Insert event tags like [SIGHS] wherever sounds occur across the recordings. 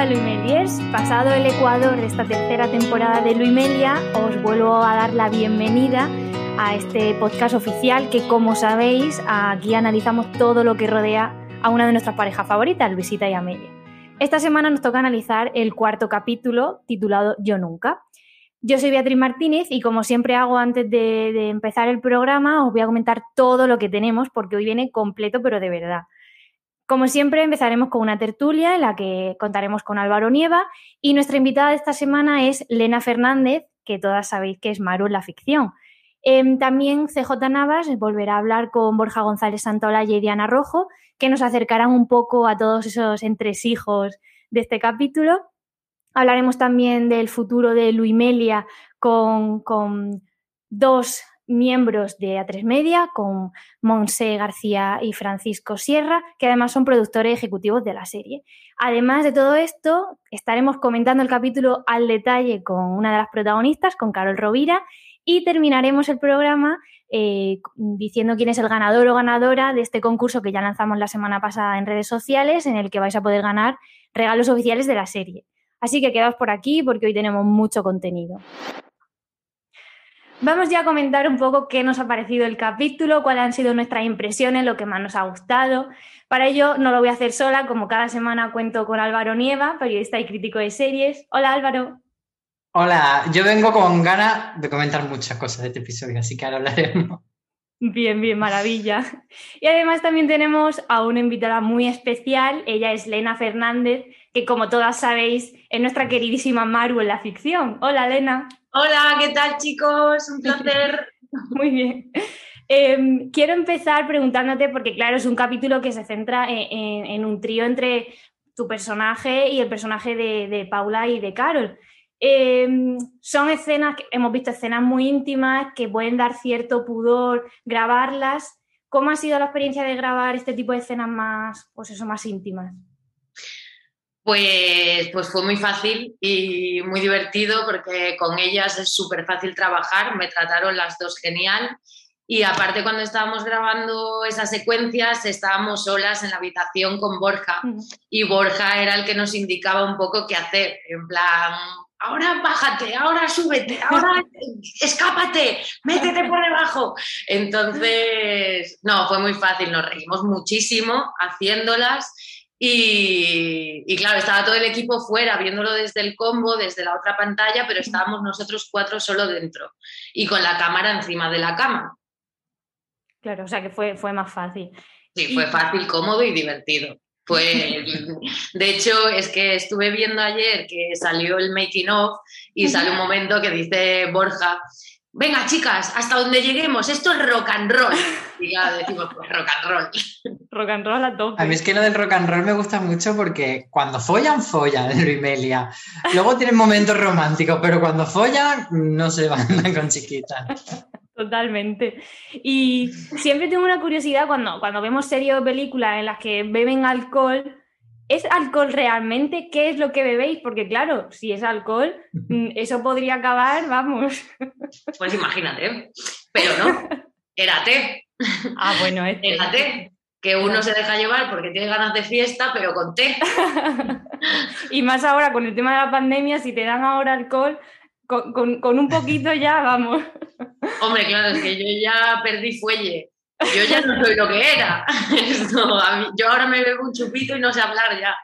Hola Luimeliers, pasado el ecuador de esta tercera temporada de Luimelia, os vuelvo a dar la bienvenida a este podcast oficial que como sabéis aquí analizamos todo lo que rodea a una de nuestras parejas favoritas, Luisita y Amelia. Esta semana nos toca analizar el cuarto capítulo titulado Yo Nunca. Yo soy Beatriz Martínez y como siempre hago antes de, de empezar el programa os voy a comentar todo lo que tenemos porque hoy viene completo pero de verdad. Como siempre, empezaremos con una tertulia en la que contaremos con Álvaro Nieva y nuestra invitada de esta semana es Lena Fernández, que todas sabéis que es Maru en la ficción. Em, también CJ Navas volverá a hablar con Borja González Santaolalla y Diana Rojo, que nos acercarán un poco a todos esos entresijos de este capítulo. Hablaremos también del futuro de Luimelia con, con dos miembros de A3 Media, con Monse García y Francisco Sierra, que además son productores ejecutivos de la serie. Además de todo esto, estaremos comentando el capítulo al detalle con una de las protagonistas, con Carol Rovira, y terminaremos el programa eh, diciendo quién es el ganador o ganadora de este concurso que ya lanzamos la semana pasada en redes sociales, en el que vais a poder ganar regalos oficiales de la serie. Así que quedaos por aquí porque hoy tenemos mucho contenido. Vamos ya a comentar un poco qué nos ha parecido el capítulo, cuáles han sido nuestras impresiones, lo que más nos ha gustado. Para ello no lo voy a hacer sola, como cada semana cuento con Álvaro Nieva, periodista y crítico de series. Hola Álvaro. Hola, yo vengo con ganas de comentar muchas cosas de este episodio, así que ahora hablaremos. Bien, bien, maravilla. Y además también tenemos a una invitada muy especial, ella es Lena Fernández, que como todas sabéis es nuestra queridísima Maru en la ficción. Hola Lena. Hola, ¿qué tal chicos? Un placer. [LAUGHS] Muy bien. Eh, quiero empezar preguntándote, porque claro, es un capítulo que se centra en, en un trío entre tu personaje y el personaje de, de Paula y de Carol. Eh, son escenas, hemos visto escenas muy íntimas que pueden dar cierto pudor grabarlas. ¿Cómo ha sido la experiencia de grabar este tipo de escenas más, pues eso, más íntimas? Pues, pues fue muy fácil y muy divertido porque con ellas es súper fácil trabajar, me trataron las dos genial. Y aparte cuando estábamos grabando esas secuencias estábamos solas en la habitación con Borja. Y Borja era el que nos indicaba un poco qué hacer, en plan, ahora bájate, ahora súbete, ahora escápate, métete por debajo. Entonces, no, fue muy fácil, nos reímos muchísimo haciéndolas y, claro, estaba todo el equipo fuera viéndolo desde el combo, desde la otra pantalla, pero estábamos nosotros cuatro solo dentro y con la cámara encima de la cama. Claro, o sea que fue, fue más fácil. Sí, fue fácil, cómodo y divertido. Pues, de hecho, es que estuve viendo ayer que salió el making of y sale un momento que dice Borja, venga chicas, hasta donde lleguemos, esto es rock and roll. Y ya decimos, pues rock and roll. Rock and roll a tope. A mí es que lo del rock and roll me gusta mucho porque cuando follan, follan [LAUGHS] en Rimelia. Luego tienen momentos románticos, pero cuando follan, no se van con chiquitas. Totalmente. Y siempre tengo una curiosidad cuando, cuando vemos series o películas en las que beben alcohol, ¿Es alcohol realmente? ¿Qué es lo que bebéis? Porque claro, si es alcohol, [LAUGHS] mm, eso podría acabar, vamos. Pues imagínate, pero no, era té. [LAUGHS] Ah, bueno, es Era té, que uno se deja llevar porque tiene ganas de fiesta, pero con té. [LAUGHS] y más ahora con el tema de la pandemia, si te dan ahora alcohol, con, con, con un poquito ya, vamos. Hombre, claro, es que yo ya perdí fuelle. Yo ya no soy lo que era. [LAUGHS] yo ahora me bebo un chupito y no sé hablar ya.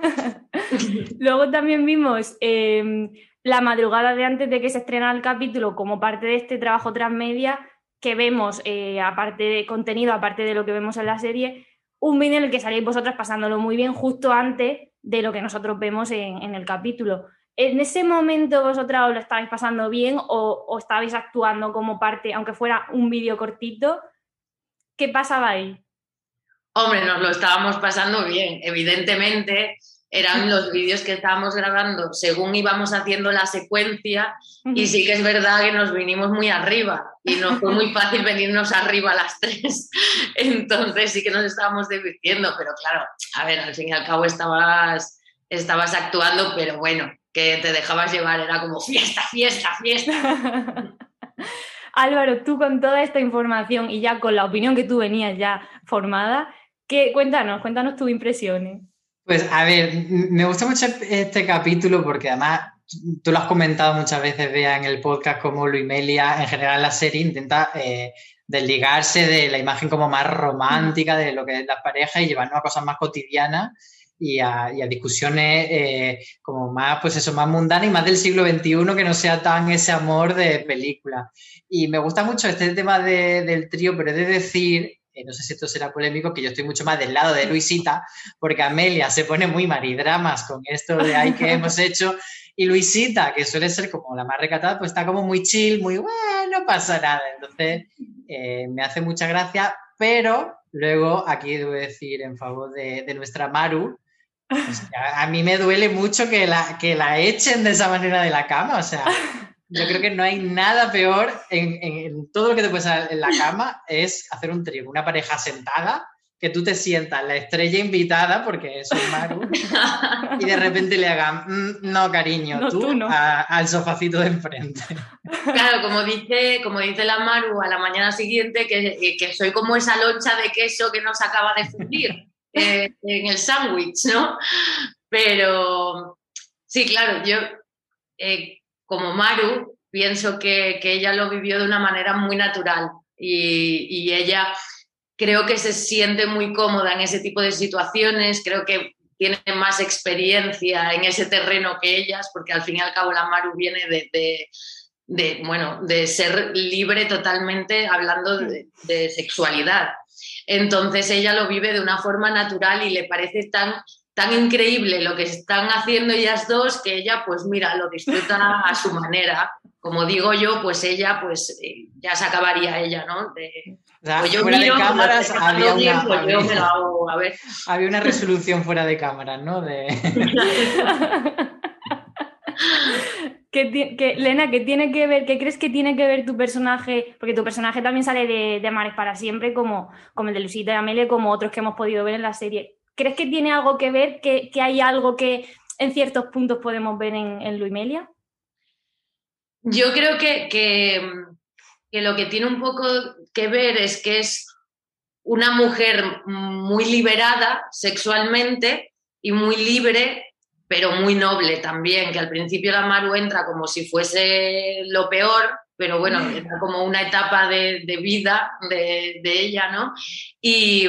[LAUGHS] Luego también vimos eh, la madrugada de antes de que se estrenara el capítulo como parte de este trabajo transmedia que vemos, eh, aparte de contenido, aparte de lo que vemos en la serie, un vídeo en el que salíais vosotras pasándolo muy bien justo antes de lo que nosotros vemos en, en el capítulo. ¿En ese momento vosotras os lo estabais pasando bien o, o estabais actuando como parte, aunque fuera un vídeo cortito? ¿Qué pasaba ahí? Hombre, nos lo estábamos pasando bien. Evidentemente, eran [LAUGHS] los vídeos que estábamos grabando según íbamos haciendo la secuencia y sí que es verdad que nos vinimos muy arriba y no fue muy fácil [LAUGHS] venirnos arriba a las tres. Entonces sí que nos estábamos divirtiendo, pero claro, a ver, al fin y al cabo estabas, estabas actuando, pero bueno, que te dejabas llevar, era como fiesta, fiesta, fiesta. [LAUGHS] Álvaro, tú con toda esta información y ya con la opinión que tú venías ya formada, ¿qué, cuéntanos, cuéntanos tus impresiones. Pues a ver, me gusta mucho este capítulo porque además tú lo has comentado muchas veces, vea en el podcast, como Luimelia, en general la serie, intenta eh, desligarse de la imagen como más romántica de lo que es la pareja y llevarnos a cosas más cotidianas y a, discusiones eh, como más, pues eso, más mundanas y más del siglo XXI que no sea tan ese amor de película. Y me gusta mucho este tema del trío, pero he de decir eh, no sé si esto será polémico, que yo estoy mucho más del lado de Luisita, porque Amelia se pone muy maridramas con esto de ahí que hemos hecho, y Luisita, que suele ser como la más recatada, pues está como muy chill, muy, bueno, no pasa nada. Entonces, eh, me hace mucha gracia, pero luego aquí debo decir en favor de, nuestra Maru, a, mí me duele mucho que la, que la echen de esa manera de la cama, o sea, yo creo que no hay nada peor en, todo lo que te puedes hacer en la cama es hacer un trío, una pareja sentada, que tú te sientas la estrella invitada, porque es un Maru, y de repente le hagan, mm, no, cariño, tú, al sofacito de enfrente. Claro, como dice, como dice la Maru a la mañana siguiente, que, que soy como esa loncha de queso que no se acaba de fundir eh, en el sándwich, ¿no? Pero sí, claro, yo eh, como Maru, pienso que, ella lo vivió de una manera muy natural y, ella creo que se siente muy cómoda en ese tipo de situaciones, creo que tiene más experiencia en ese terreno que ellas, porque al fin y al cabo la Maru viene de, bueno, de ser libre totalmente hablando de, de, sexualidad. Entonces ella lo vive de una forma natural y le parece tan tan increíble lo que están haciendo ellas dos que ella, pues mira, lo disfruta a su manera. Como digo yo, pues ella, pues eh, ya se acabaría ella, ¿no? pues yo fuera de cámaras había una, pues había una resolución fuera de cámaras, ¿no? De... [LAUGHS] que, Lena, ¿qué tiene que ver, qué crees que tiene que ver tu personaje? Porque tu personaje también sale de, de Mares para siempre, como, como el de Lucita y Amelia, como otros que hemos podido ver en la serie. ¿Crees que tiene algo que ver, que, hay algo que en ciertos puntos podemos ver en, en Luimelia? Yo creo que, que, lo que tiene un poco que ver es que es una mujer muy liberada sexualmente y muy libre, pero muy noble también, que al principio la Maru entra como si fuese lo peor pero bueno, mm. era como una etapa de, vida de, ella, ¿no? Y,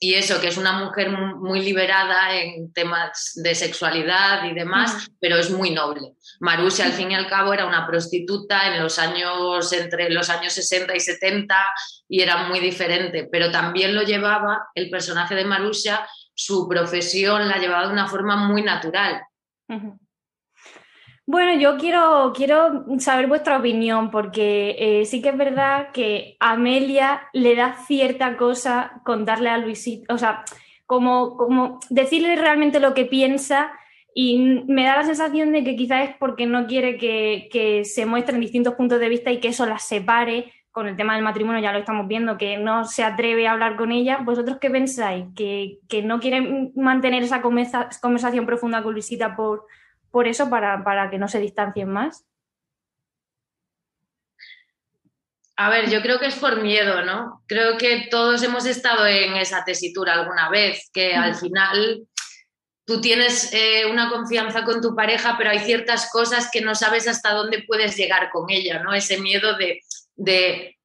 eso, que es una mujer muy liberada en temas de sexualidad y demás, mm. pero es muy noble. Marusia, al fin y al cabo, era una prostituta en los años, entre los años 60 y 70 y era muy diferente, pero también lo llevaba, el personaje de Marusia, su profesión la llevaba de una forma muy natural. Bueno, yo quiero, quiero saber vuestra opinión, porque eh, sí que es verdad que a Amelia le da cierta cosa contarle a Luisito, o sea, como, como decirle realmente lo que piensa y me da la sensación de que quizás es porque no quiere que, que se muestren distintos puntos de vista y que eso las separe con el tema del matrimonio, ya lo estamos viendo, que no se atreve a hablar con ella. ¿Vosotros qué pensáis? ¿Que, que no quiere mantener esa conversación profunda con Luisita por por eso, para, que no se distancien más? A ver, yo creo que es por miedo, ¿no? Creo que todos hemos estado en esa tesitura alguna vez, que al final tú tienes eh, una confianza con tu pareja, pero hay ciertas cosas que no sabes hasta dónde puedes llegar con ella, ¿no? Ese miedo de, de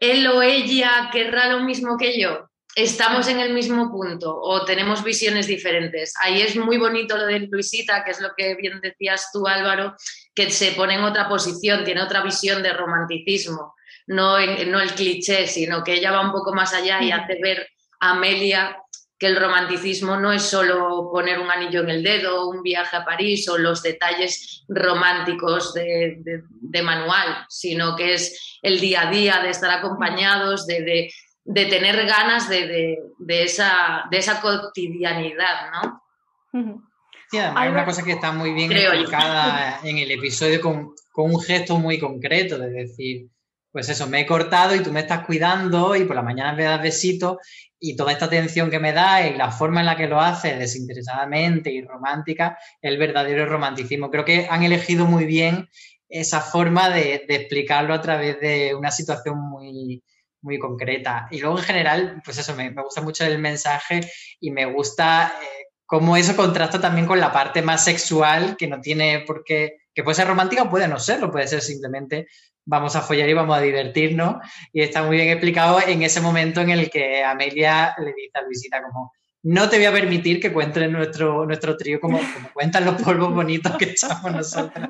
él o ella querrá lo mismo que yo estamos en el mismo punto o tenemos visiones diferentes. Ahí es muy bonito lo de Luisita, que es lo que bien decías tú, Álvaro, que se pone en otra posición, tiene otra visión de romanticismo, no, no el cliché, sino que ella va un poco más allá y hace ver a Amelia que el romanticismo no es solo poner un anillo en el dedo, un viaje a París o los detalles románticos de, manual, sino que es el día a día de estar acompañados, de, de tener ganas de, esa, de esa cotidianidad, ¿no? Sí, además es una cosa que está muy bien explicada en el episodio con, un gesto muy concreto, de decir, pues eso, me he cortado y tú me estás cuidando y por la mañana me das besitos y toda esta atención que me da y la forma en la que lo hace desinteresadamente y romántica, el verdadero romanticismo. Creo que han elegido muy bien esa forma de explicarlo a través de una situación muy, muy concreta. Y luego en general, pues eso, me, gusta mucho el mensaje y me gusta eh, cómo eso contrasta también con la parte más sexual, que no tiene por qué, que puede ser romántica o puede no serlo, puede ser simplemente vamos a follar y vamos a divertirnos. Y está muy bien explicado en ese momento en el que Amelia le dice a Luisita como, no te voy a permitir que cuentes nuestro, nuestro trío como, como cuentan los polvos bonitos que echamos nosotros.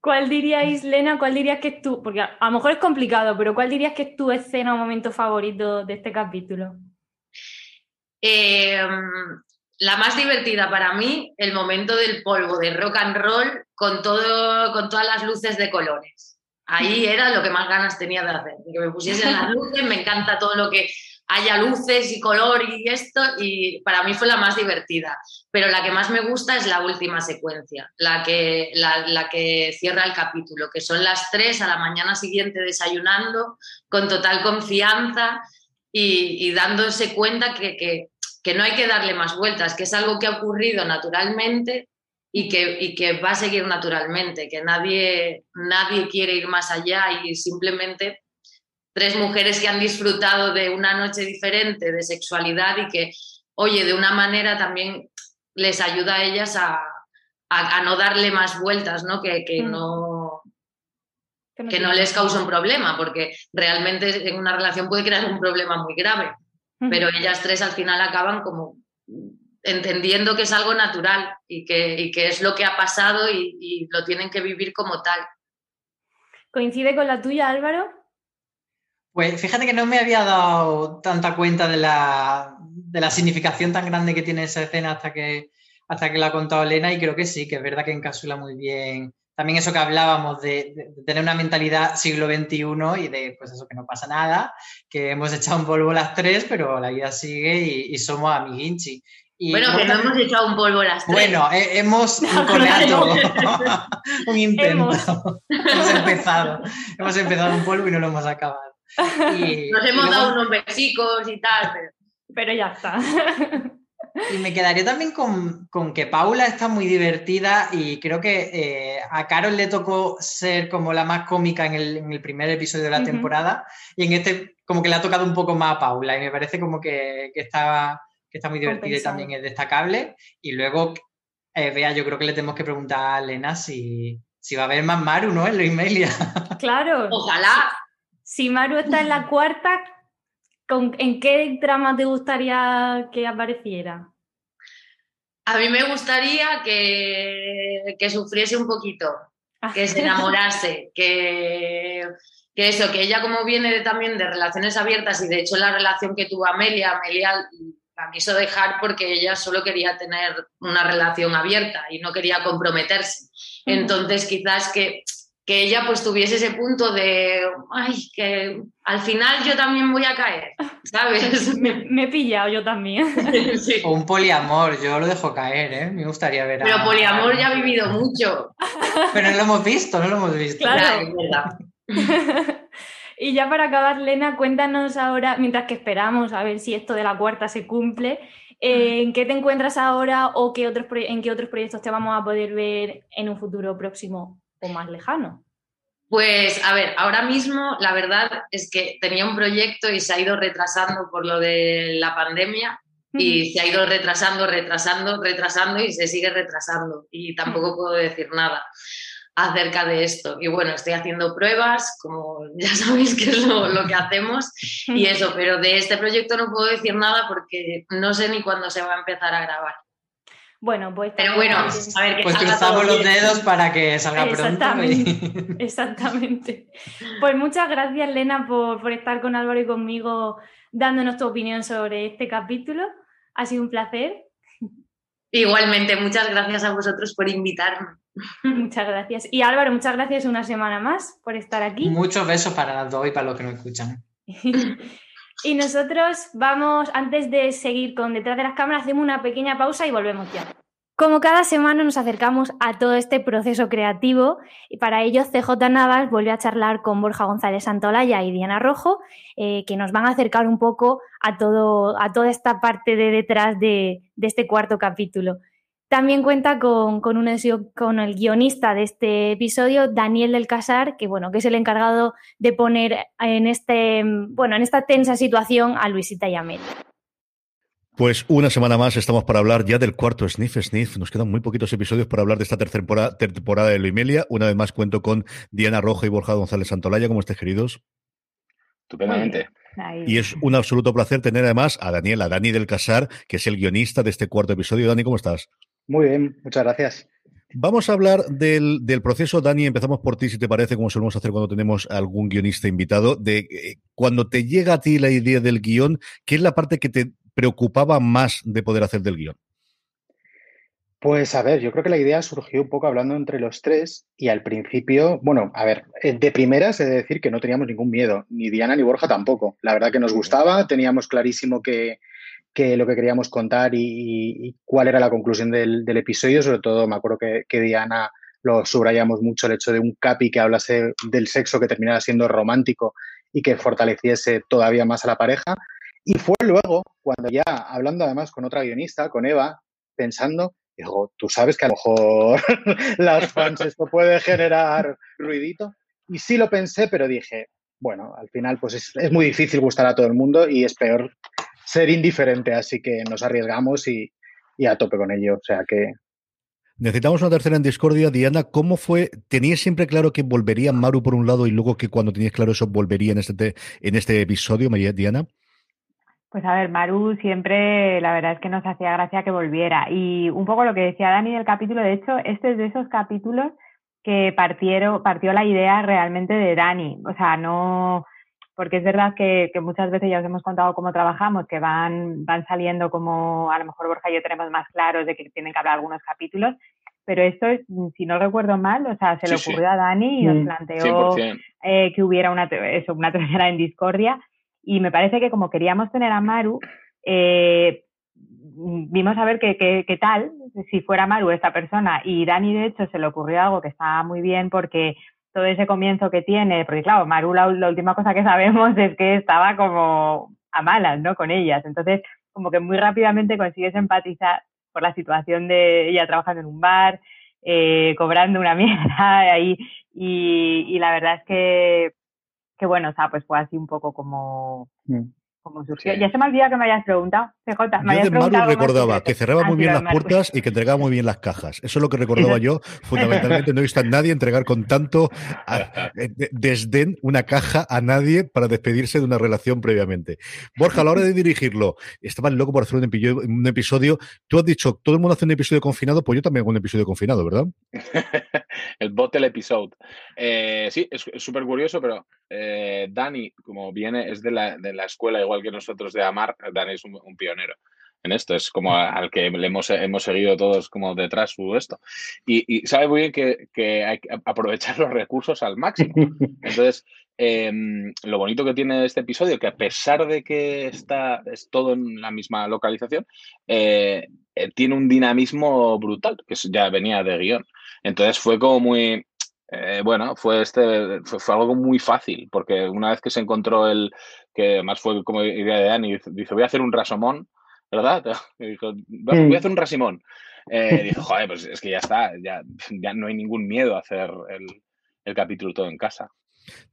¿Cuál diríais, Lena, cuál dirías que es tu, porque a, lo mejor es complicado, pero cuál dirías que es tu escena o momento favorito de este capítulo? Em, la más divertida para mí, el momento del polvo de rock and roll con, todo, con todas las luces de colores. Ahí era lo que más ganas tenía de hacer, que me pusiesen las [LAUGHS] luces, me encanta todo lo que haya luces y color y esto, y para mí fue la más divertida. Pero la que más me gusta es la última secuencia, la que, la, que cierra el capítulo, que son las tres a la mañana siguiente desayunando, con total confianza y, dándose cuenta que, que, no hay que darle más vueltas, que es algo que ha ocurrido naturalmente y que, y que va a seguir naturalmente, que nadie, nadie quiere ir más allá y simplemente tres mujeres que han disfrutado de una noche diferente de sexualidad y que, oye, de una manera también les ayuda a ellas a, no darle más vueltas, ¿no? Que, mm. no, que no les causa un problema, porque realmente en una relación puede crear un problema muy grave, pero ellas tres al final acaban como entendiendo que es algo natural y que, que es lo que ha pasado y, y lo tienen que vivir como tal. ¿Coincide con la tuya, Álvaro? Pues fíjate que no me había dado tanta cuenta de la, significación tan grande que tiene esa escena hasta que, hasta que la ha contado Elena y creo que sí, que es verdad que encapsula muy bien también eso que hablábamos de, tener una mentalidad siglo XXI y de pues eso que no pasa nada, que hemos echado un polvo las tres, pero la vida sigue y, somos amiguinchi. bueno, que no hemos echado un polvo las tres. Bueno, hemos [LAUGHS] [LAUGHS] un intento. hemos empezado. Hemos empezado un polvo y no lo hemos acabado. [LAUGHS] Nos hemos dado unos besicos y tal, pero, ya está. Y me quedaría también con, que Paula está muy divertida y creo que eh, a Carol le tocó ser como la más cómica en el, primer episodio de la temporada y en este como que le ha tocado un poco más a Paula y me parece como que, está, que está muy divertida y también es destacable. Y luego, eh, vea, yo creo que le tenemos que preguntar a Elena si, si va a haber más Maru, ¿no? En Luis Melia. Claro. Ojalá si Maru está en la cuarta, ¿en qué trama te gustaría que apareciera? A mí me gustaría que, que sufriese un poquito, que se enamorase, [LAUGHS] que, que, eso, que ella como viene también de relaciones abiertas y de hecho la relación que tuvo Amelia, Amelia la quiso dejar porque ella solo quería tener una relación abierta y no quería comprometerse. Entonces quizás que que ella pues tuviese ese punto de, ay, que al final yo también voy a caer, ¿sabes? me, he pillado yo también. [LAUGHS] O un poliamor, yo lo dejo caer, ¿eh? Me gustaría ver Pero poliamor ya ha vivido mucho. Pero no lo hemos visto, no lo hemos visto. Claro, [LAUGHS] y ya para acabar, Lena, cuéntanos ahora, mientras que esperamos a ver si esto de la cuarta se cumple, ¿en qué te encuentras ahora o qué otros en qué otros proyectos te vamos a poder ver en un futuro próximo o más lejano? Pues a ver, ahora mismo la verdad es que tenía un proyecto y se ha ido retrasando por lo de la pandemia y se ha ido retrasando, retrasando, retrasando y se sigue retrasando y tampoco puedo decir nada acerca de esto. Y bueno, estoy haciendo pruebas, como [LAUGHS] ya sabéis que es lo, lo, que hacemos y eso, pero de este proyecto no puedo decir nada porque no sé ni cuándo se va a empezar a grabar. Bueno, pues. Pero bueno, a ver que Pues cruzamos los dedos para que salga exactamente, pronto. [LAUGHS] [LAUGHS] Exactamente. Pues muchas gracias, Lena, por, estar con Álvaro y conmigo dándonos tu opinión sobre este capítulo. Ha sido un placer. Igualmente, muchas gracias a vosotros por invitarme. [LAUGHS] Muchas gracias. Y Álvaro, muchas gracias una semana más por estar aquí. Muchos besos para las dos y para los que nos escuchan. Y nosotros vamos, antes de seguir con detrás de las cámaras, hacemos una pequeña pausa y volvemos ya. Como cada semana nos acercamos a todo este proceso creativo y para ello CJ Navas vuelve a charlar con Borja González Santolaya y Diana Rojo, eh, que nos van a acercar un poco a, todo, a toda esta parte de detrás de este cuarto capítulo. También cuenta con, con, con, el guionista de este episodio, Daniel del Casar, que, bueno, que es el encargado de poner en, este, bueno, en esta tensa situación a Luisita y Amelia. Pues una semana más estamos para hablar ya del cuarto Sniff Sniff. Nos quedan muy poquitos episodios para hablar de esta tercera temporada, temporada de Luimelia. Una vez más cuento con Diana Rojo y Borja González Santolaya. ¿Cómo estáis, queridos? Estupendamente. Y es un absoluto placer tener además a Daniela, Dani del Casar, que es el guionista de este cuarto episodio. Dani, ¿cómo estás? Muy bien, muchas gracias. Vamos a hablar del, proceso, Dani. Empezamos por ti, si te parece, como solemos hacer cuando tenemos algún guionista invitado, de eh, cuando te llega a ti la idea del guion, ¿qué es la parte que te preocupaba más de poder hacer del guion? Pues a ver, yo creo que la idea surgió un poco hablando entre los tres y al principio, bueno, a ver, eh, de primeras he de decir que no teníamos ningún miedo, ni Diana ni Borja tampoco. La verdad que nos gustaba, teníamos clarísimo que, lo que queríamos contar y, cuál era la conclusión del, episodio. Sobre todo me acuerdo que, Diana lo subrayamos mucho el hecho de un capi que hablase del sexo que terminara siendo romántico y que fortaleciese todavía más a la pareja. Y fue luego, cuando ya, hablando además con otra guionista, con Eva, pensando, digo, tú sabes que a lo mejor [LAUGHS] las fans [LAUGHS] esto puede generar ruidito. Y sí lo pensé, pero dije, bueno, al final pues es, muy difícil gustar a todo el mundo y es peor ser indiferente, así que nos arriesgamos y, y a tope con ello. O sea que Necesitamos una tercera en discordia. Diana, ¿cómo fue? ¿Tenías siempre claro que volvería Maru por un lado y luego que cuando tenías claro eso volvería en este, en este episodio, Diana? Pues a ver, Maru siempre, la verdad es que nos hacía gracia que volviera. Y un poco lo que decía Dani del capítulo, de hecho, este es de esos capítulos que partieron, partió la idea realmente de Dani. O sea, no, porque es verdad que, muchas veces ya os hemos contado cómo trabajamos, que van, van saliendo como a lo mejor Borja y yo tenemos más claros de que tienen que hablar algunos capítulos, pero esto es, si no recuerdo mal, o sea, se le ocurrió a Dani y nos mm, planteó eh, que hubiera una, eso, una [LAUGHS] tercera en discordia. Y me parece que como queríamos tener a Maru, eh, vimos a ver qué, tal, si fuera Maru esta persona. Y Dani, de hecho, se le ocurrió algo que estaba muy bien porque todo ese comienzo que tiene, porque claro, Maru la, última cosa que sabemos es que estaba como a malas, ¿no? Con ellas. Entonces, como que muy rápidamente consigues empatizar por la situación de ella trabajando en un bar, eh, cobrando una [LAUGHS] mierda ahí. y la verdad es que que bueno, o sea, pues fue así un poco como, mm. Como surgió. Ya se me olvidado que me hayas preguntado, CJ. Me yo de Maru recordaba que cerraba muy bien las puertas y que entregaba muy bien las cajas. Eso es lo que recordaba yo. [LAUGHS] Fundamentalmente no he visto a nadie entregar con tanto eh, desdén una caja a nadie para despedirse de una relación previamente. Borja, a la hora de dirigirlo, estabas loco por hacer un episodio, un episodio. Tú has dicho, todo el mundo hace un episodio confinado, pues yo también hago un episodio confinado, ¿verdad? [LAUGHS] el bottle episode. Eh, sí, es súper curioso, pero eh, Dani, como viene, es de la, de la, escuela, igual que nosotros de Amar, Dani es un, pionero en esto, es como al que le hemos, hemos seguido todos como detrás su esto. Y, sabe muy bien que, que, hay que aprovechar [LAUGHS] los recursos al máximo. Entonces, em, lo bonito que tiene este episodio, que a pesar de que está es todo en la misma localización, eh, eh, tiene un dinamismo brutal, que ya venía de guion. Entonces fue como muy, eh, bueno, fue, este, fue, algo muy fácil, porque una vez que se encontró el, que además fue como idea de Dani, dice, voy a hacer un rasomón, ¿verdad? [LAUGHS] dijo, voy a hacer un rasimón. Eh, dijo, [LAUGHS] joder, pues es que ya está, ya, ya no hay ningún miedo a hacer el, el capítulo todo en casa.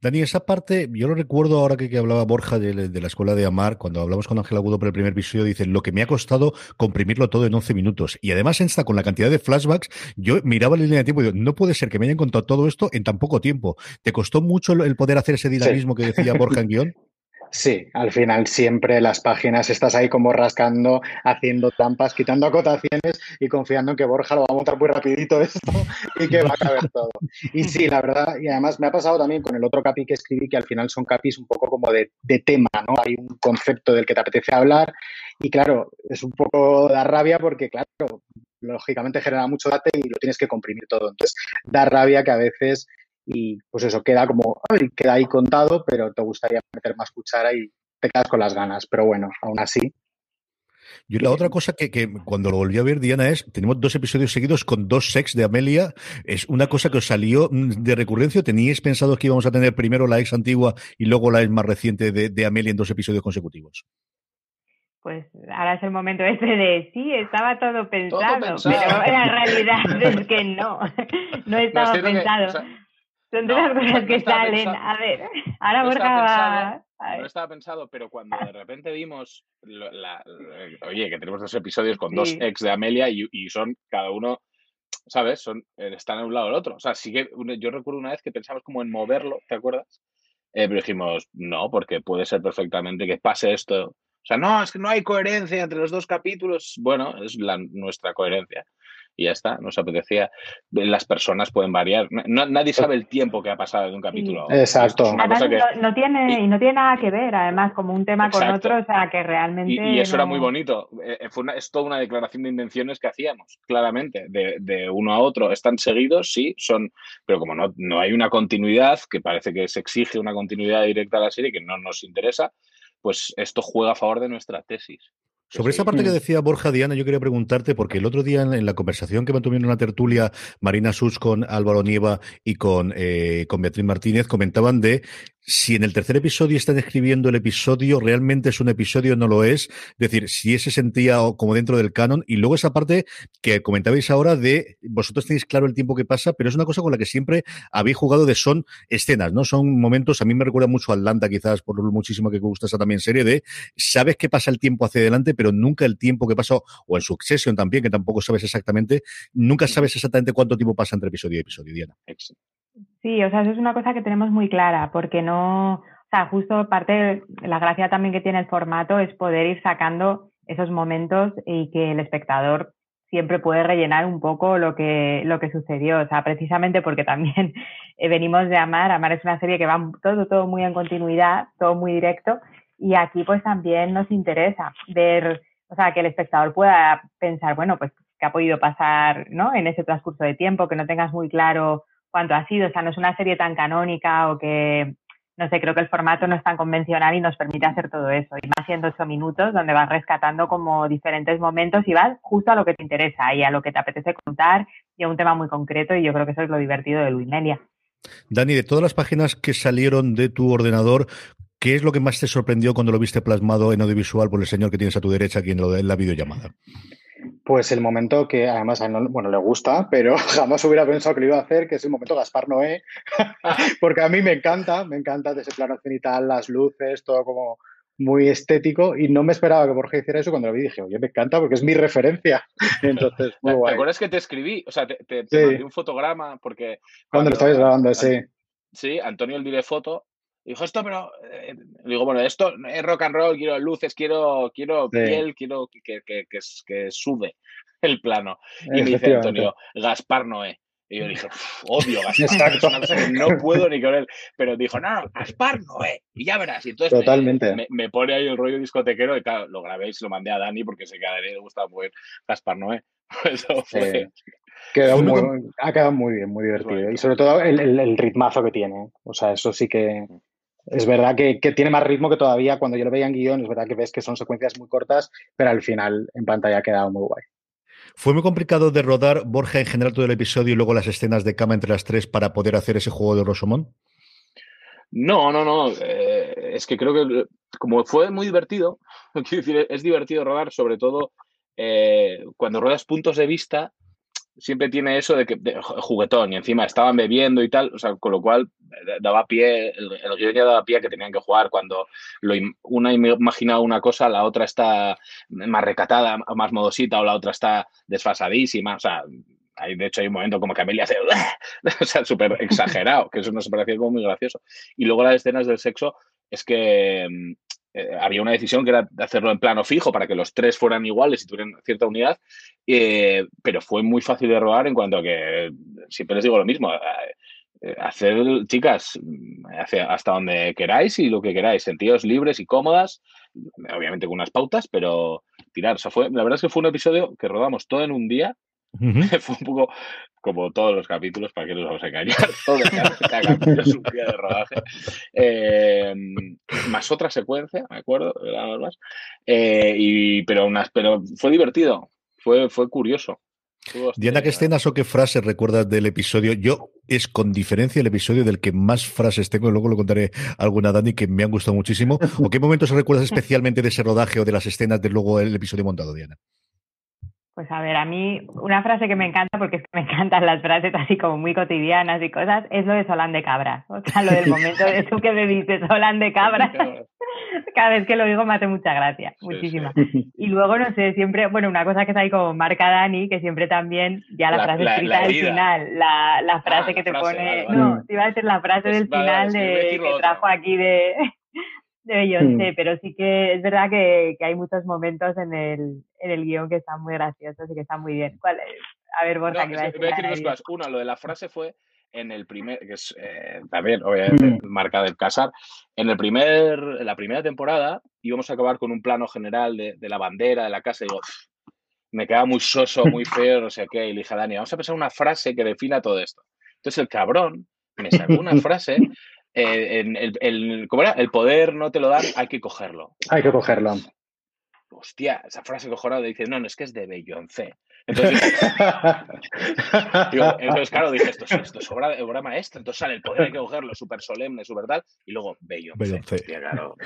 Dani, esa parte, yo lo recuerdo ahora que, hablaba Borja de, la escuela de Amar, cuando hablamos con Ángel Agudo por el primer episodio, dice, lo que me ha costado comprimirlo todo en 11 minutos. Y además esta, con la cantidad de flashbacks, yo miraba la línea de tiempo y digo, no puede ser que me hayan contado todo esto en tan poco tiempo. ¿Te costó mucho el poder hacer ese dinamismo que decía Borja en guion? [LAUGHS] Sí, al final siempre las páginas estás ahí como rascando, haciendo tampas, quitando acotaciones y confiando en que Borja lo va a montar muy rapidito esto y que va a caber todo. Y sí, la verdad, y además me ha pasado también con el otro capi que escribí, que al final son capis un poco como de, tema, ¿no? Hay un concepto del que te apetece hablar y claro, es un poco da rabia porque, claro, lógicamente genera mucho date y lo tienes que comprimir todo. Entonces, da rabia que a veces y pues eso queda como, queda ahí contado, pero te gustaría meter más cuchara y te quedas con las ganas, pero bueno, aún así. Yo la otra cosa que, que, cuando lo volví a ver, Diana, es, tenemos dos episodios seguidos con dos sex de Amelia. ¿Es una cosa que os salió mm, de recurrencia? ¿Teníais pensado que íbamos a tener primero la ex antigua y luego la ex más reciente de, de Amelia en dos episodios consecutivos? Pues ahora es el momento ese de sí, estaba todo pensado, pero en realidad es que no, [LAUGHS] no estaba pensado. Son de las cosas que salen. A ver, [LAUGHS] ahora Borja va, no estaba pensado, pero cuando de repente vimos, la, oye, que tenemos dos episodios con dos ex de Amelia y, y, son cada uno, ¿sabes? Son, eh, están a un lado del otro. O sea, sí que yo recuerdo una vez que pensamos como en moverlo, ¿te acuerdas? Eh, pero dijimos, no, porque puede ser perfectamente que pase esto. O sea, no, es que no hay coherencia entre los dos capítulos. Bueno, es la, nuestra coherencia y ya está, nos apetecía. Las personas pueden variar. nadie sabe el tiempo que ha pasado de un capítulo a otro. Exacto. no, tiene, y no tiene nada que ver, además, como un tema con otro, o sea, que realmente... Y, eso era muy bonito. Eh, eh, fue es toda una declaración de intenciones que hacíamos, claramente, de, de, uno a otro. Están seguidos, sí, son... Pero como no, no hay una continuidad, que parece que se exige una continuidad directa a la serie, que no nos interesa, pues esto juega a favor de nuestra tesis. Sobre esa parte que mm. decía Borja Diana, yo quería preguntarte, porque el otro día en, la conversación que mantuvieron en la tertulia Marina Sus con Álvaro Nieva y con, eh, con Beatriz Martínez, comentaban de si en el tercer episodio están escribiendo el episodio, realmente es un episodio, no lo es. Es decir, si ese sentía como dentro del canon. Y luego esa parte que comentabais ahora de vosotros tenéis claro el tiempo que pasa, pero es una cosa con la que siempre habéis jugado de son escenas, ¿no? Son momentos, a mí me recuerda mucho a Atlanta, quizás por lo muchísimo que me gusta esa también serie, de sabes que pasa el tiempo hacia adelante, pero nunca el tiempo que pasa, o en Succession también, que tampoco sabes exactamente, nunca sabes exactamente cuánto tiempo pasa entre episodio y episodio, Diana. Sí, o sea, eso es una cosa que tenemos muy clara, porque no, o sea, justo parte de la gracia también que tiene el formato es poder ir sacando esos momentos y que el espectador siempre puede rellenar un poco lo que, lo que sucedió. O sea, precisamente porque también [LAUGHS] venimos de Amar. Amar es una serie que va todo, todo muy en continuidad, todo muy directo. Y aquí pues también nos interesa ver, o sea, que el espectador pueda pensar, bueno, pues qué ha podido pasar, ¿no? En ese transcurso de tiempo, que no tengas muy claro cuánto ha sido. O sea, no es una serie tan canónica o que, no sé, creo que el formato no es tan convencional y nos permite hacer todo eso. Y más siendo ocho minutos, donde vas rescatando como diferentes momentos y vas justo a lo que te interesa y a lo que te apetece contar y a un tema muy concreto. Y yo creo que eso es lo divertido de Luis Melia. Dani, de todas las páginas que salieron de tu ordenador, ¿qué es lo que más te sorprendió cuando lo viste plasmado en audiovisual por el señor que tienes a tu derecha aquí en la videollamada? Pues el momento que además a él no, bueno, le gusta, pero [LAUGHS] jamás hubiera pensado que lo iba a hacer, que es el momento Gaspar Noé, [LAUGHS] porque a mí me encanta, me encanta ese plano cenital, las luces, todo como muy estético y no me esperaba que Borja hiciera eso cuando lo vi dije, oye, me encanta porque es mi referencia. [LAUGHS] Entonces, muy ¿Te acuerdas que te escribí? O sea, te, mandé un fotograma porque... Cuando, lo estabais grabando, sí. Sí, Antonio el dire foto Dijo esto, pero eh, digo, bueno, esto es rock and roll, quiero luces, quiero, quiero piel, quiero que, que, que, que, sube el plano. Y me dice Antonio, Gaspar Noé. Y yo dije, odio Gaspar, no puedo ni con él. Pero dijo, no, no, Gaspar Noé. Y ya verás. Y entonces Totalmente. Me, me, pone ahí el rollo discotequero y claro, lo grabé y se lo mandé a Dani porque se quedaría, le gustaba muy Gaspar Noé. [LAUGHS] Eso fue. [LAUGHS] muy, ha quedado muy bien, muy divertido. Y sobre todo el, el, el, ritmazo que tiene. O sea, eso sí que, es verdad que, tiene más ritmo que todavía cuando yo lo veía en guion, es verdad que ves que son secuencias muy cortas, pero al final en pantalla ha quedado muy guay. ¿Fue muy complicado de rodar, Borja, en general todo el episodio y luego las escenas de cama entre las tres para poder hacer ese juego de Rosomón? No, no, no. Eh, es que creo que como fue muy divertido, [LAUGHS] es divertido rodar, sobre todo eh, cuando ruedas puntos de vista siempre tiene eso de que juguetón y encima estaban bebiendo y tal, o sea, con lo cual eh, daba pie, el, el ya daba pie a que tenían que jugar cuando lo, una imaginaba una cosa, la otra está más recatada, más modosita o la otra está desfasadísima, o sea, hay, de hecho hay un momento como que Amelia hace, [LAUGHS] o sea, súper exagerado, que eso nos parecía como muy gracioso. Y luego las escenas del sexo es que mm, eh, había una decisión que era hacerlo en plano fijo para que los tres fueran iguales y tuvieran cierta unidad, eh, pero fue muy fácil de robar en cuanto a que, siempre les digo lo mismo, eh, hacer, chicas, hasta donde queráis y lo que queráis, sentidos libres y cómodas, obviamente con unas pautas, pero tirar. O fue, la verdad es que fue un episodio que rodamos todo en un día [LAUGHS] Fue un poco como todos los capítulos, para que nos vamos a engañar. [LAUGHS] Todo cada capítulo es un día de rodaje. Eh, más otra secuencia, me acuerdo, nada más. Eh, y, pero, unas, pero fue divertido, fue, fue curioso. Diana, ¿qué escenas o qué frases recuerdas del episodio? Yo es con diferencia el episodio del que más frases tengo, luego lo contaré alguna Dani que me han gustado muchísimo. ¿O qué momentos recuerdas especialmente de ese rodaje o de las escenas de luego el episodio montado, Diana? Pues a ver, a mí una frase que me encanta, porque es que me encantan las frases así como muy cotidianas y cosas, es lo de Solán de Cabras. O sea, lo del momento de tú que me dices Solán de Cabras. [LAUGHS] Cada vez que lo digo me hace mucha gracia, muchísima. Y luego, no sé, siempre, bueno, una cosa que está ahí como marca Dani, que siempre también, ya la, frase escrita del final, la, la frase que te pone, no, te iba a decir la frase del final de, que trajo aquí de, [LAUGHS] de Beyoncé, pero sí que es verdad que, que, hay muchos momentos en el, en el guion que están muy graciosos y que están muy bien. ¿Cuál es? A ver, Borja, no, a decir? dos cosas. Una, lo de la frase fue en el primer, que es eh, también obviamente marca del casar, en el primer, en la primera temporada íbamos a acabar con un plano general de, de la bandera, de la casa, y digo, me queda muy soso, muy feo, no sé qué, y le dije a Dani, vamos a pensar una frase que defina todo esto. Entonces el cabrón me sacó una frase eh, en el, el, ¿cómo era? El poder no te lo dan, hay que cogerlo. Hay que cogerlo. Hostia, esa frase cojonada dice, no, no, es que es de Beyoncé. Entonces, [LAUGHS] digo, entonces claro, dije, esto, esto es obra, obra, maestra, entonces sale el poder, hay que cogerlo, súper solemne, súper tal, y luego Beyoncé. Beyoncé. Hostia, claro.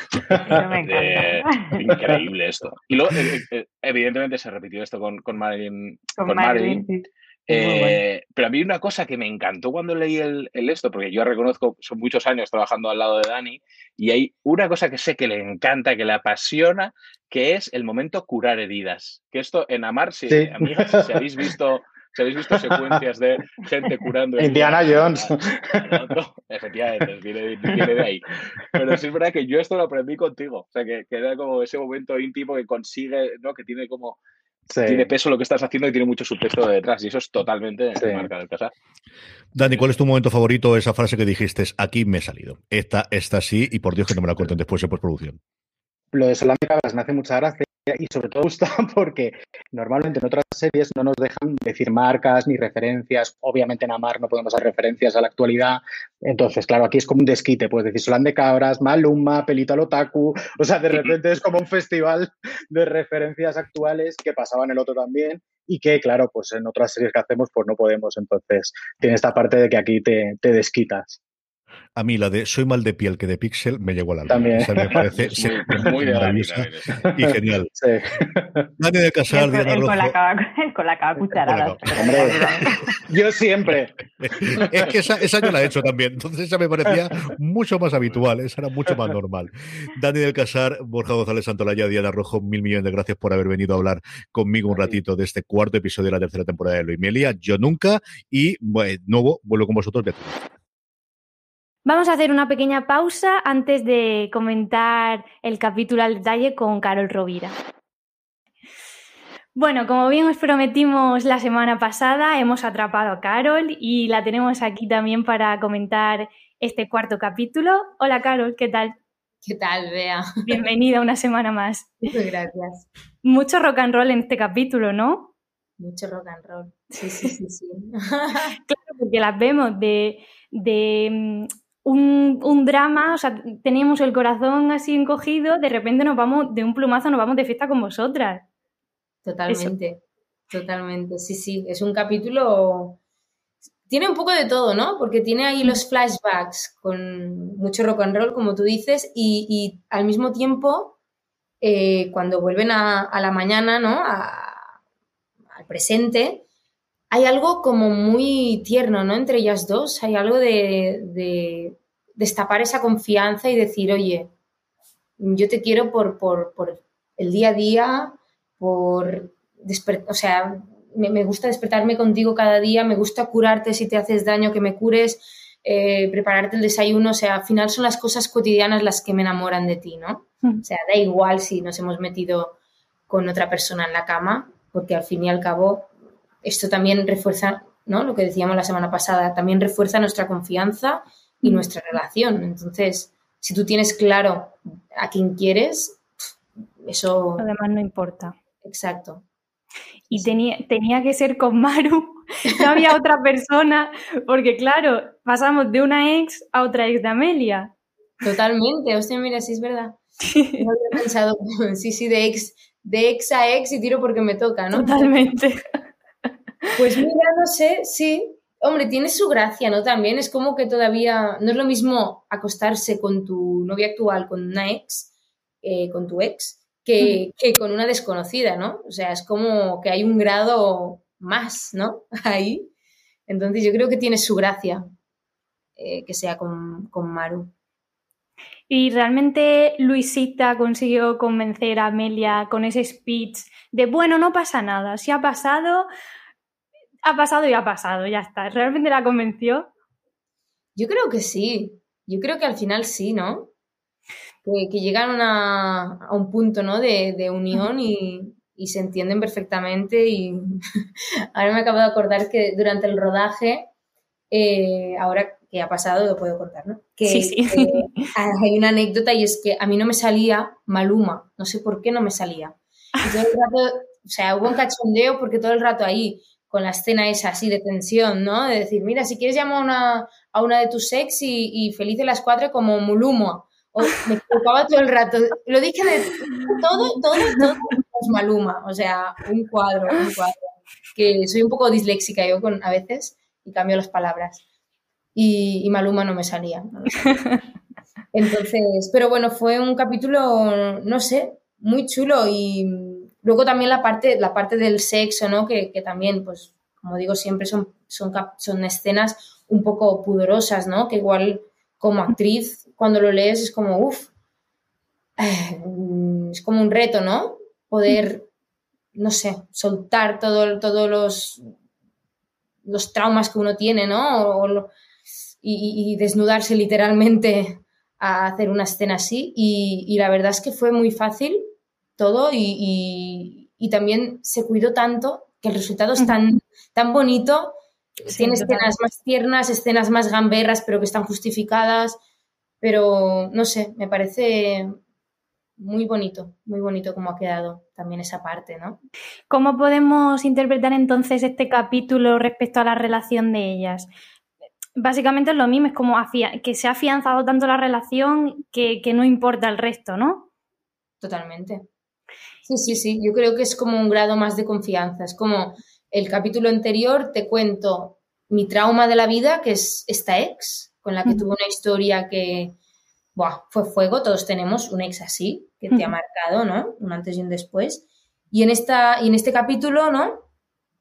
eh, increíble esto. Y luego, eh, eh, evidentemente, se repitió esto con, con Marilyn. Con, con Marilyn, Marilyn Eh, pero a mí una cosa que me encantó cuando leí el, el, esto, porque yo reconozco, son muchos años trabajando al lado de Dani, y hay una cosa que sé que le encanta, que le apasiona, que es el momento curar heridas. Que esto en Amar, si, sí. amigos, si habéis visto si habéis visto secuencias de gente curando. Indiana Jones. No, efectivamente, viene, viene, de ahí. Pero sí es verdad que yo esto lo aprendí contigo. O sea, que, que era como ese momento íntimo que consigue, ¿no? Que tiene como Sí. Tiene peso lo que estás haciendo y tiene mucho subtexto detrás, y eso es totalmente sí. marca del casa. Dani, ¿cuál es tu momento favorito? Esa frase que dijiste, aquí me he salido. Esta, esta sí, y por Dios que no me la cuenten después en postproducción. Lo de Solán de Cabras me hace mucha gracia y sobre todo [LAUGHS] gusta porque normalmente en otras series no nos dejan decir marcas ni referencias. Obviamente en Amar no podemos hacer referencias a la actualidad. Entonces, claro, aquí es como un desquite. Puedes decir Solán de Cabras, Maluma, Pelito al Otaku. O sea, de repente es como un festival de referencias actuales que pasaba en el otro también y que, claro, pues en otras series que hacemos pues no podemos. Entonces, tiene esta parte de que aquí te, te desquitas. A mí la de soy mal de piel que de pixel me llegó al alma. También. O sea, me parece [LAUGHS] es [LAUGHS] muy, muy maravillosa y genial. Sí. Dani de Casar, Diana el, Rojo. con la cava, con la cava cucharada. Hombre, yo siempre. [LAUGHS] es que esa, esa yo la he hecho también. Entonces esa me parecía mucho más habitual. Esa era mucho más normal. Dani del Casar, Borja González Santolaya, Diana Rojo, mil millones de gracias por haber venido a hablar conmigo un ratito de este cuarto episodio de la tercera temporada de Loimelia. Yo nunca. Y bueno, nuevo, vuelvo con vosotros, Beatriz. Vamos a hacer una pequeña pausa antes de comentar el capítulo al detalle con Carol Rovira. Bueno, como bien os prometimos la semana pasada, hemos atrapado a Carol y la tenemos aquí también para comentar este cuarto capítulo. Hola Carol, ¿qué tal? ¿Qué tal, Bea? Bienvenida una semana más. Muchas gracias. Mucho rock and roll en este capítulo, ¿no? Mucho rock and roll. Sí, sí, sí, sí. [LAUGHS] claro, porque las vemos de, de un, un, drama, o sea, teníamos el corazón así encogido, de repente nos vamos, de un plumazo nos vamos de fiesta con vosotras. Totalmente, Eso. totalmente, sí, sí, es un capítulo, tiene un poco de todo, ¿no? Porque tiene ahí los flashbacks con mucho rock and roll, como tú dices, y, y al mismo tiempo, eh, cuando vuelven a, a, la mañana, ¿no? A, al presente, hay algo como muy tierno, ¿no? Entre ellas dos, hay algo de, de destapar esa confianza y decir, oye, yo te quiero por, por, por el día a día, por o sea, me, me, gusta despertarme contigo cada día, me gusta curarte si te haces daño, que me cures, eh, prepararte el desayuno, o sea, al final son las cosas cotidianas las que me enamoran de ti, ¿no? Mm. O sea, da igual si nos hemos metido con otra persona en la cama, porque al fin y al cabo esto también refuerza, ¿no? Lo que decíamos la semana pasada, también refuerza nuestra confianza y nuestra relación. Entonces, si tú tienes claro a quién quieres, eso... Además no importa. Exacto. Y tenía, tenía que ser con Maru, [LAUGHS] no había otra persona, porque claro, pasamos de una ex a otra ex de Amelia. Totalmente, hostia, mira, sí es verdad. [LAUGHS] No había pensado, [LAUGHS] sí, sí, de ex, de ex a ex y tiro porque me toca, ¿no? Totalmente. Pues mira, no sé, sí. Hombre, tiene su gracia, ¿no? También es como que todavía no es lo mismo acostarse con tu novia actual, con una ex, eh, con tu ex, que, con una desconocida, ¿no? O sea, es como que hay un grado más, ¿no? [LAUGHS] Ahí. Entonces yo creo que tiene su gracia eh, que sea con, con Maru. Y realmente Luisita consiguió convencer a Amelia con ese speech de, bueno, no pasa nada, si ha pasado, ha pasado y ha pasado, ya está. ¿Realmente la convenció? Yo creo que sí, yo creo que al final sí, ¿no? Que, llegan a, un punto, ¿no? De, unión y, se entienden perfectamente y [LAUGHS] ahora me acabo de acordar que durante el rodaje, eh, ahora que ha pasado, lo puedo contar, ¿no? Que, sí, sí. hay una anécdota y es que a mí no me salía Maluma, no sé por qué no me salía. o sea, hubo un cachondeo porque todo el rato ahí, con la escena esa así de tensión, ¿no? De decir, mira, si quieres llamar a una, de tus ex y, y felices las cuatro como Muluma. O me preocupaba todo el rato. Lo dije de todo, todo, todo, Maluma. O sea, un cuadro, un cuadro. Que soy un poco disléxica yo con, a veces y cambio las palabras y, Maluma no me salía. Entonces, pero bueno, fue un capítulo, no sé, muy chulo y luego también la parte, la parte del sexo, ¿no? Que, también, pues, como digo, siempre son, son, son escenas un poco pudorosas, ¿no? Que igual como actriz, cuando lo lees es como, uff, [SIGHS] es como un reto, ¿no? Poder, no sé, soltar todos todo los, los traumas que uno tiene, ¿no? O, y, desnudarse literalmente a hacer una escena así. Y, la verdad es que fue muy fácil todo y, también se cuidó tanto que el resultado es tan, tan bonito. Tiene escenas más tiernas, escenas más gamberras, pero que están justificadas. Pero no sé, me parece muy bonito, muy bonito como ha quedado también esa parte, ¿no? ¿Cómo podemos interpretar entonces este capítulo respecto a la relación de ellas? básicamente es lo mismo, es como que se ha afianzado tanto la relación que, no importa el resto, ¿no? Totalmente. Sí, sí, sí, yo creo que es como un grado más de confianza, es como el capítulo anterior te cuento mi trauma de la vida, que es esta ex, con la que tuve una historia que fue fuego, todos tenemos un ex así, que te ha marcado, ¿no? Un antes y un después. Y en, esta, y en este capítulo, ¿no?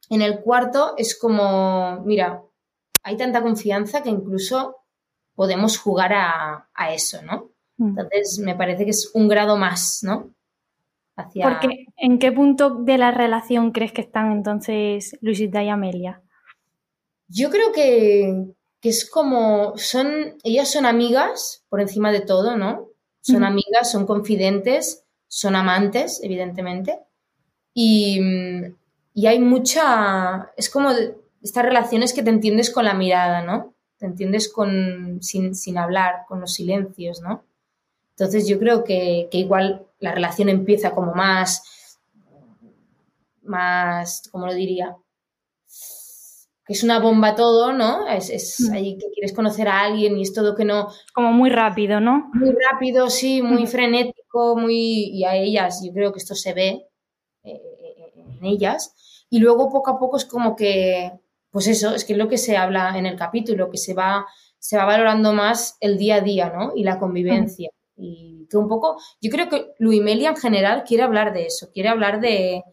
En el cuarto es como, mira, hay tanta confianza que incluso podemos jugar a, eso, ¿no? Mm. Entonces, me parece que es un grado más, ¿no? Hacia... Porque, ¿en qué punto de la relación crees que están entonces Luisita y Amelia? Yo creo que, es como, son, ellas son amigas por encima de todo, ¿no? Son amigas, son confidentes, son amantes, evidentemente. Y, y hay mucha, es como estas relaciones que te entiendes con la mirada, ¿no? Te entiendes con, sin, hablar, con los silencios, ¿no? Entonces yo creo que, igual la relación empieza como más, más, ¿cómo lo diría? Que es una bomba todo, ¿no? Es, mm. ahí que quieres conocer a alguien y es todo que no... Como muy rápido, ¿no? Muy rápido, sí, muy mm. frenético, muy... Y a ellas, yo creo que esto se ve eh, en ellas. Y luego poco a poco es como que pues eso, es que es lo que se habla en el capítulo, que se va, se va valorando más el día a día, ¿no? Y la convivencia. Y un poco, yo creo que Luimelia en general quiere hablar de eso, quiere hablar de,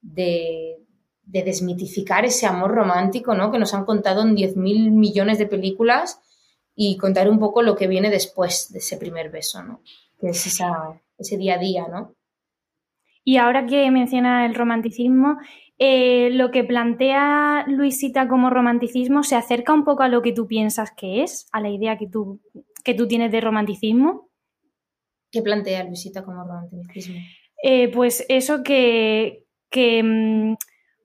de, desmitificar ese amor romántico, ¿no? Que nos han contado en 10.000 millones de películas y contar un poco lo que viene después de ese primer beso, ¿no? Que es ese día a día, ¿no? Y ahora que menciona el romanticismo, eh, lo que plantea Luisita como romanticismo se acerca un poco a lo que tú piensas que es, a la idea que tú, que tú tienes de romanticismo. ¿Qué plantea Luisita como romanticismo? Eh, pues eso que, mm,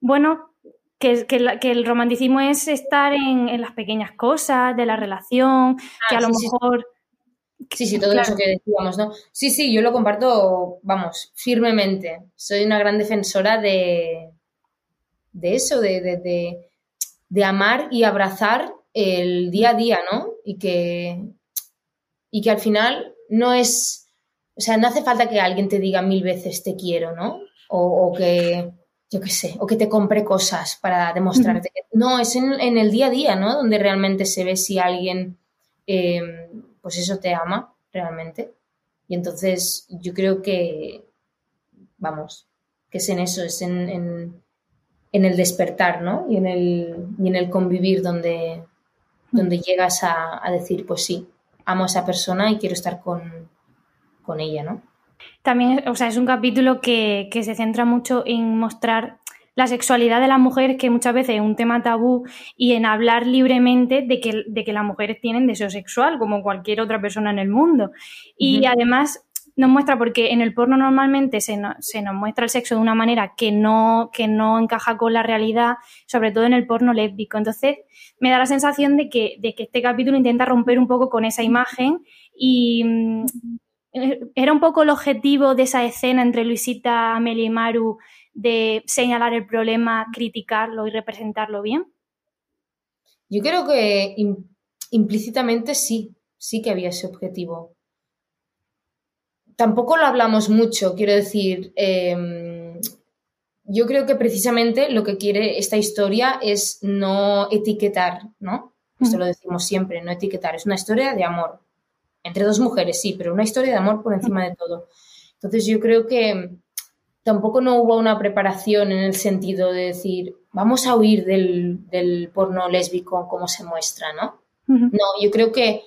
bueno, que, el romanticismo es estar en, las pequeñas cosas de la relación, que a ah, lo mejor... Sí, sí, todo eso que decíamos, ¿no? Sí, sí, yo lo comparto, vamos, firmemente. Soy una gran defensora de, de eso, de, de, amar y abrazar el día a día, ¿no? Y que, y que al final no es, o sea, no hace falta que alguien te diga mil veces te quiero, ¿no? O, que, yo qué sé, o que te compre cosas para demostrarte. que No, es en, el día a día, ¿no? Donde realmente se ve si alguien, em, pues eso te ama realmente. Y entonces yo creo que vamos, que es en eso, es en, el despertar, ¿no? Y en el, y en el convivir donde, donde llegas a, decir, pues sí, amo a esa persona y quiero estar con, con ella, ¿no? También, o sea, es un capítulo que, que se centra mucho en mostrar la sexualidad de las mujeres, que muchas veces es un tema tabú, y en hablar libremente de que, de que las mujeres tienen deseo sexual, como cualquier otra persona en el mundo. Y además nos muestra, porque en el porno normalmente se, se, nos muestra el sexo de una manera que no, que no encaja con la realidad, sobre todo en el porno lésbico. Entonces, me da la sensación de que, de que este capítulo intenta romper un poco con esa imagen y mm, era un poco el objetivo de esa escena entre Luisita, Amelia y Maru de señalar el problema, criticarlo y representarlo bien? Yo creo que implícitamente sí, sí que había ese objetivo. Tampoco lo hablamos mucho, quiero decir, em, yo creo que precisamente lo que quiere esta historia es no etiquetar, ¿no? Esto lo decimos siempre, no etiquetar, es una historia de amor. Entre dos mujeres, sí, pero una historia de amor por encima de todo. Entonces yo creo que tampoco no hubo una preparación en el sentido de decir, vamos a huir del, porno lésbico como se muestra, ¿no? No, yo creo que,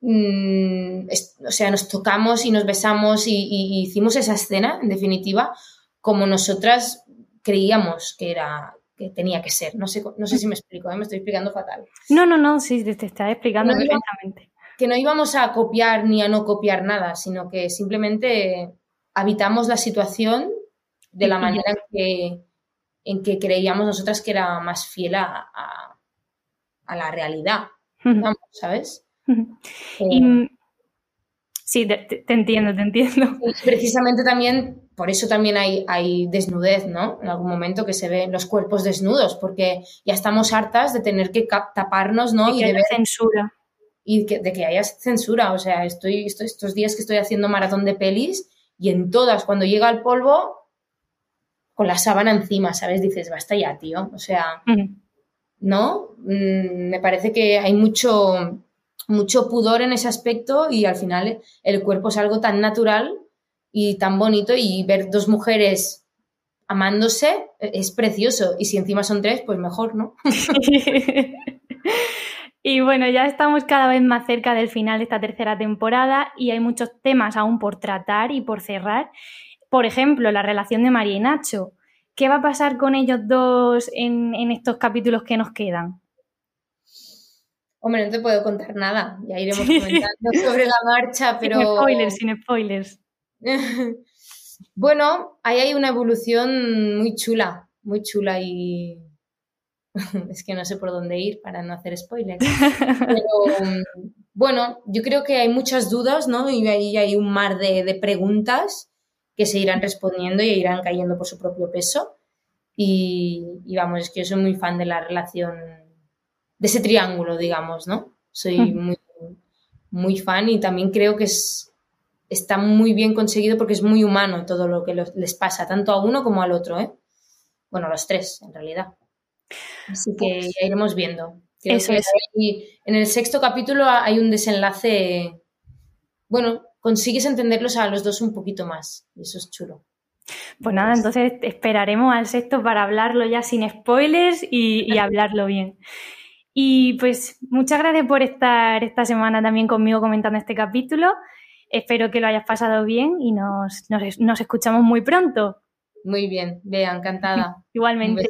mm, o sea, nos tocamos y nos besamos y, hicimos esa escena, en definitiva, como nosotras creíamos que era que tenía que ser. No sé, no sé si me explico, ¿eh? me estoy explicando fatal. No, no, no, sí, te está explicando perfectamente. Que no íbamos a copiar ni a no copiar nada, sino que simplemente habitamos la situación de la manera en que, en que creíamos nosotras que era más fiel a, la realidad, ¿sabes? Eh, sí, te, entiendo, te entiendo. precisamente también, por eso también hay, hay desnudez, ¿no? En algún momento que se ven los cuerpos desnudos, porque ya estamos hartas de tener que taparnos, ¿no? Y, de ver censura. Y de que haya censura. O sea, estoy, estoy, estos días que estoy haciendo maratón de pelis y en todas, cuando llega el polvo, con la sábana encima, ¿sabes? Dices, basta ya, tío. O sea, ¿no? Mm, me parece que hay mucho, mucho pudor en ese aspecto y al final el cuerpo es algo tan natural y tan bonito y ver dos mujeres amándose es precioso. Y si encima son tres, pues mejor, ¿no? [LAUGHS] [LAUGHS] y bueno, ya estamos cada vez más cerca del final de esta tercera temporada y hay muchos temas aún por tratar y por cerrar. Por ejemplo, la relación de María y Nacho. ¿Qué va a pasar con ellos dos en, estos capítulos que nos quedan? Hombre, no te puedo contar nada. Ya iremos comentando sobre la marcha, pero. Sin spoilers, sin spoilers. [LAUGHS] bueno, ahí hay una evolución muy chula, muy chula y. [LAUGHS] es que no sé por dónde ir para no hacer spoilers. [LAUGHS] Pero bueno, yo creo que hay muchas dudas, ¿no? Y ahí hay un mar de preguntas que se irán respondiendo y irán cayendo por su propio peso. Y, vamos, es que yo soy muy fan de la relación, de ese triángulo, digamos, ¿no? Soy muy, muy fan y también creo que es, está muy bien conseguido porque es muy humano todo lo que les pasa, tanto a uno como al otro, ¿eh? Bueno, a los tres, en realidad. Así que pues ya iremos viendo. Eso es. en el sexto capítulo hay un desenlace, bueno, consigues entenderlos a los dos un poquito más. Y eso es chulo. Pues nada, entonces esperaremos al sexto para hablarlo ya sin spoilers y, [LAUGHS] hablarlo bien. Y pues muchas gracias por estar esta semana también conmigo comentando este capítulo. Espero que lo hayas pasado bien y nos, nos, escuchamos muy pronto. Muy bien, vea, encantada. [LAUGHS] Igualmente.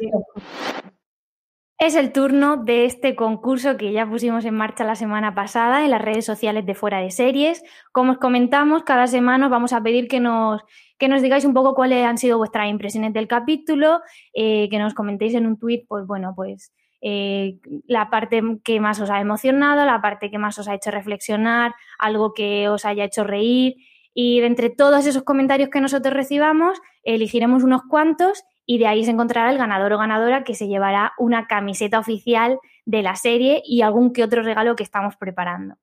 Es el turno de este concurso que ya pusimos en marcha la semana pasada en las redes sociales de Fuera de Series. Como os comentamos, cada semana os vamos a pedir que nos, digáis un poco cuáles han sido vuestras impresiones del capítulo, eh, que nos comentéis en un tuit, pues bueno, pues eh, la parte que más os ha emocionado, la parte que más os ha hecho reflexionar, algo que os haya hecho reír. Y de entre todos esos comentarios que nosotros recibamos, elegiremos unos cuantos y de ahí se encontrará el ganador o ganadora que se llevará una camiseta oficial de la serie y algún que otro regalo que estamos preparando.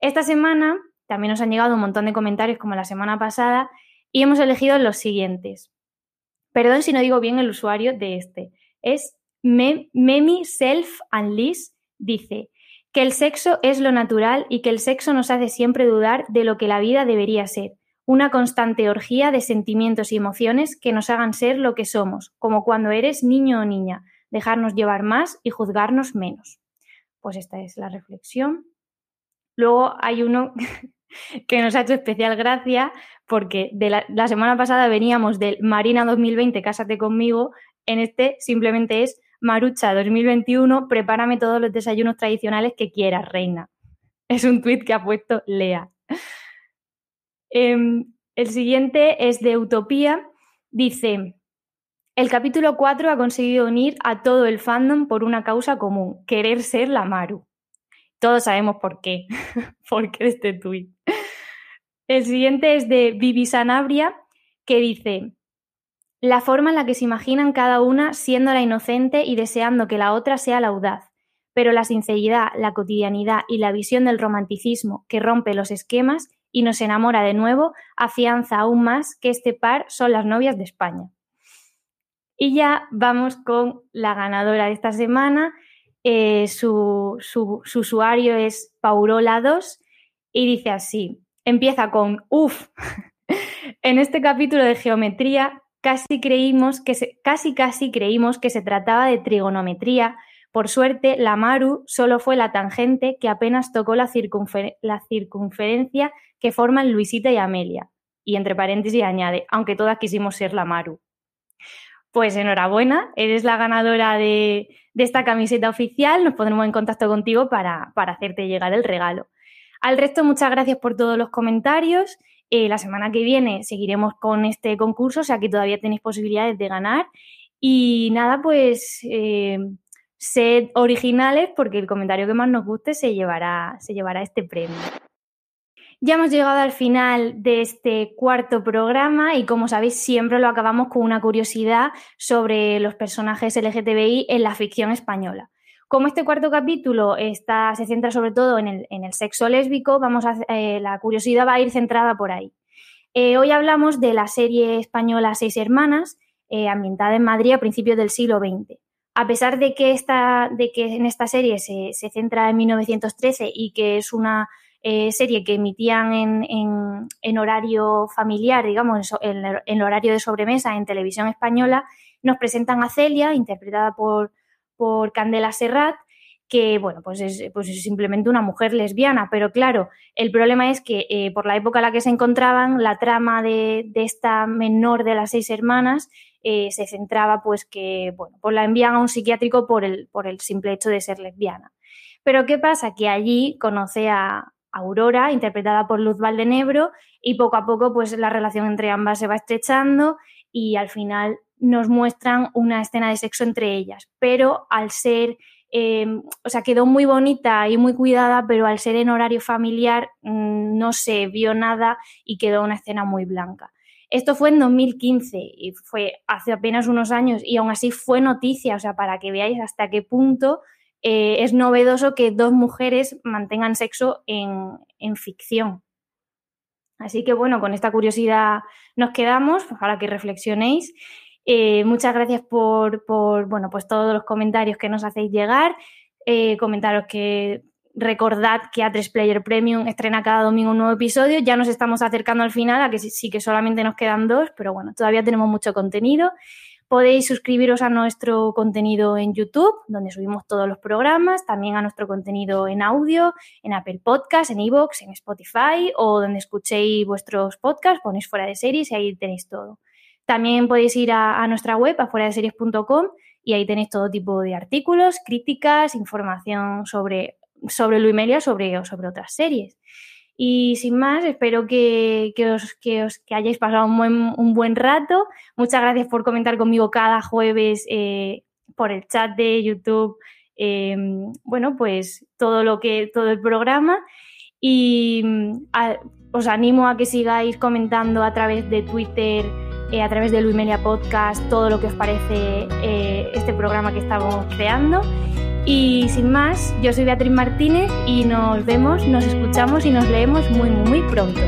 Esta semana también nos han llegado un montón de comentarios como la semana pasada y hemos elegido los siguientes. Perdón si no digo bien el usuario de este. Es Memi Self Unleashed. Dice que el sexo es lo natural y que el sexo nos hace siempre dudar de lo que la vida debería ser. Una constante orgía de sentimientos y emociones que nos hagan ser lo que somos, como cuando eres niño o niña, dejarnos llevar más y juzgarnos menos. Pues esta es la reflexión. Luego hay uno [LAUGHS] que nos ha hecho especial gracia porque de la, semana pasada veníamos del Marina 2020, Cásate conmigo, en este simplemente es Marucha 2021, prepárame todos los desayunos tradicionales que quieras, reina. Es un tuit que ha puesto Lea. Em, el siguiente es de Utopía. Dice, el capítulo 4 ha conseguido unir a todo el fandom por una causa común, querer ser la Maru. Todos sabemos por qué, [LAUGHS] por qué este tuit. El siguiente es de Vivi Sanabria, que dice, la forma en la que se imaginan cada una siendo la inocente y deseando que la otra sea la audaz, pero la sinceridad, la cotidianidad y la visión del romanticismo que rompe los esquemas y nos enamora de nuevo, afianza aún más que este par son las novias de España. Y ya vamos con la ganadora de esta semana. Eh, su, su, usuario es Paurola2 y dice así, empieza con, uff, [LAUGHS] en este capítulo de geometría casi creímos que se, casi casi creímos que se trataba de trigonometría. Por suerte, la Maru solo fue la tangente que apenas tocó la, la circunferencia que forman Luisita y Amelia. Y entre paréntesis añade, aunque todas quisimos ser la Maru. Pues enhorabuena, eres la ganadora de, esta camiseta oficial. Nos pondremos en contacto contigo para, hacerte llegar el regalo. Al resto, muchas gracias por todos los comentarios. Eh, la semana que viene seguiremos con este concurso, o sea que todavía tenéis posibilidades de ganar. Y nada, pues eh, sed originales porque el comentario que más nos guste se llevará, se llevará este premio. Ya hemos llegado al final de este cuarto programa y como sabéis siempre lo acabamos con una curiosidad sobre los personajes LGTBI en la ficción española. Como este cuarto capítulo está, se centra sobre todo en el, sexo lésbico, vamos eh, la curiosidad va a ir centrada por ahí. Eh, hoy hablamos de la serie española Seis Hermanas, eh, ambientada en Madrid a principios del siglo XX. A pesar de que, esta, de que en esta serie se, se centra en 1913 y que es una eh, serie que emitían en, horario familiar, digamos, en, el horario de sobremesa en televisión española, nos presentan a Celia, interpretada por, por Candela Serrat, que bueno, pues es, pues es, simplemente una mujer lesbiana, pero claro, el problema es que eh, por la época en la que se encontraban, la trama de, esta menor de las seis hermanas eh, se centraba pues que, bueno, pues la envían a un psiquiátrico por el, por el simple hecho de ser lesbiana. Pero ¿qué pasa? Que allí conoce a, Aurora, interpretada por Luz Valdenebro, y poco a poco pues la relación entre ambas se va estrechando y al final nos muestran una escena de sexo entre ellas, pero al ser, em, o sea, quedó muy bonita y muy cuidada, pero al ser en horario familiar mm, no se vio nada y quedó una escena muy blanca. Esto fue en 2015 y fue hace apenas unos años y aún así fue noticia, o sea, para que veáis hasta qué punto eh, es novedoso que dos mujeres mantengan sexo en, ficción. Así que bueno, con esta curiosidad nos quedamos para que reflexionéis. Eh, muchas gracias por, bueno, pues todos los comentarios que nos hacéis llegar. Eh, comentaros que recordad que A3 Player Premium estrena cada domingo un nuevo episodio. Ya nos estamos acercando al final, a que sí que solamente nos quedan dos, pero bueno, todavía tenemos mucho contenido. Podéis suscribiros a nuestro contenido en YouTube, donde subimos todos los programas, también a nuestro contenido en audio, en Apple Podcasts, en Evox, en Spotify o donde escuchéis vuestros podcasts, ponéis fuera de series y ahí tenéis todo. También podéis ir a, nuestra web, afuera de series.com, y ahí tenéis todo tipo de artículos, críticas, información sobre, sobre Luimelia sobre, o sobre otras series. Y sin más, espero que, os, que, os, que hayáis pasado un buen, un buen, rato. Muchas gracias por comentar conmigo cada jueves eh, por el chat de YouTube. Em, bueno, pues todo lo que, todo el programa. Y os animo a que sigáis comentando a través de Twitter, eh, a través de Luimelia Podcast, todo lo que os parece eh, este programa que estamos creando. Y sin más, yo soy Beatriz Martínez y nos vemos, nos escuchamos y nos leemos muy, muy, muy pronto.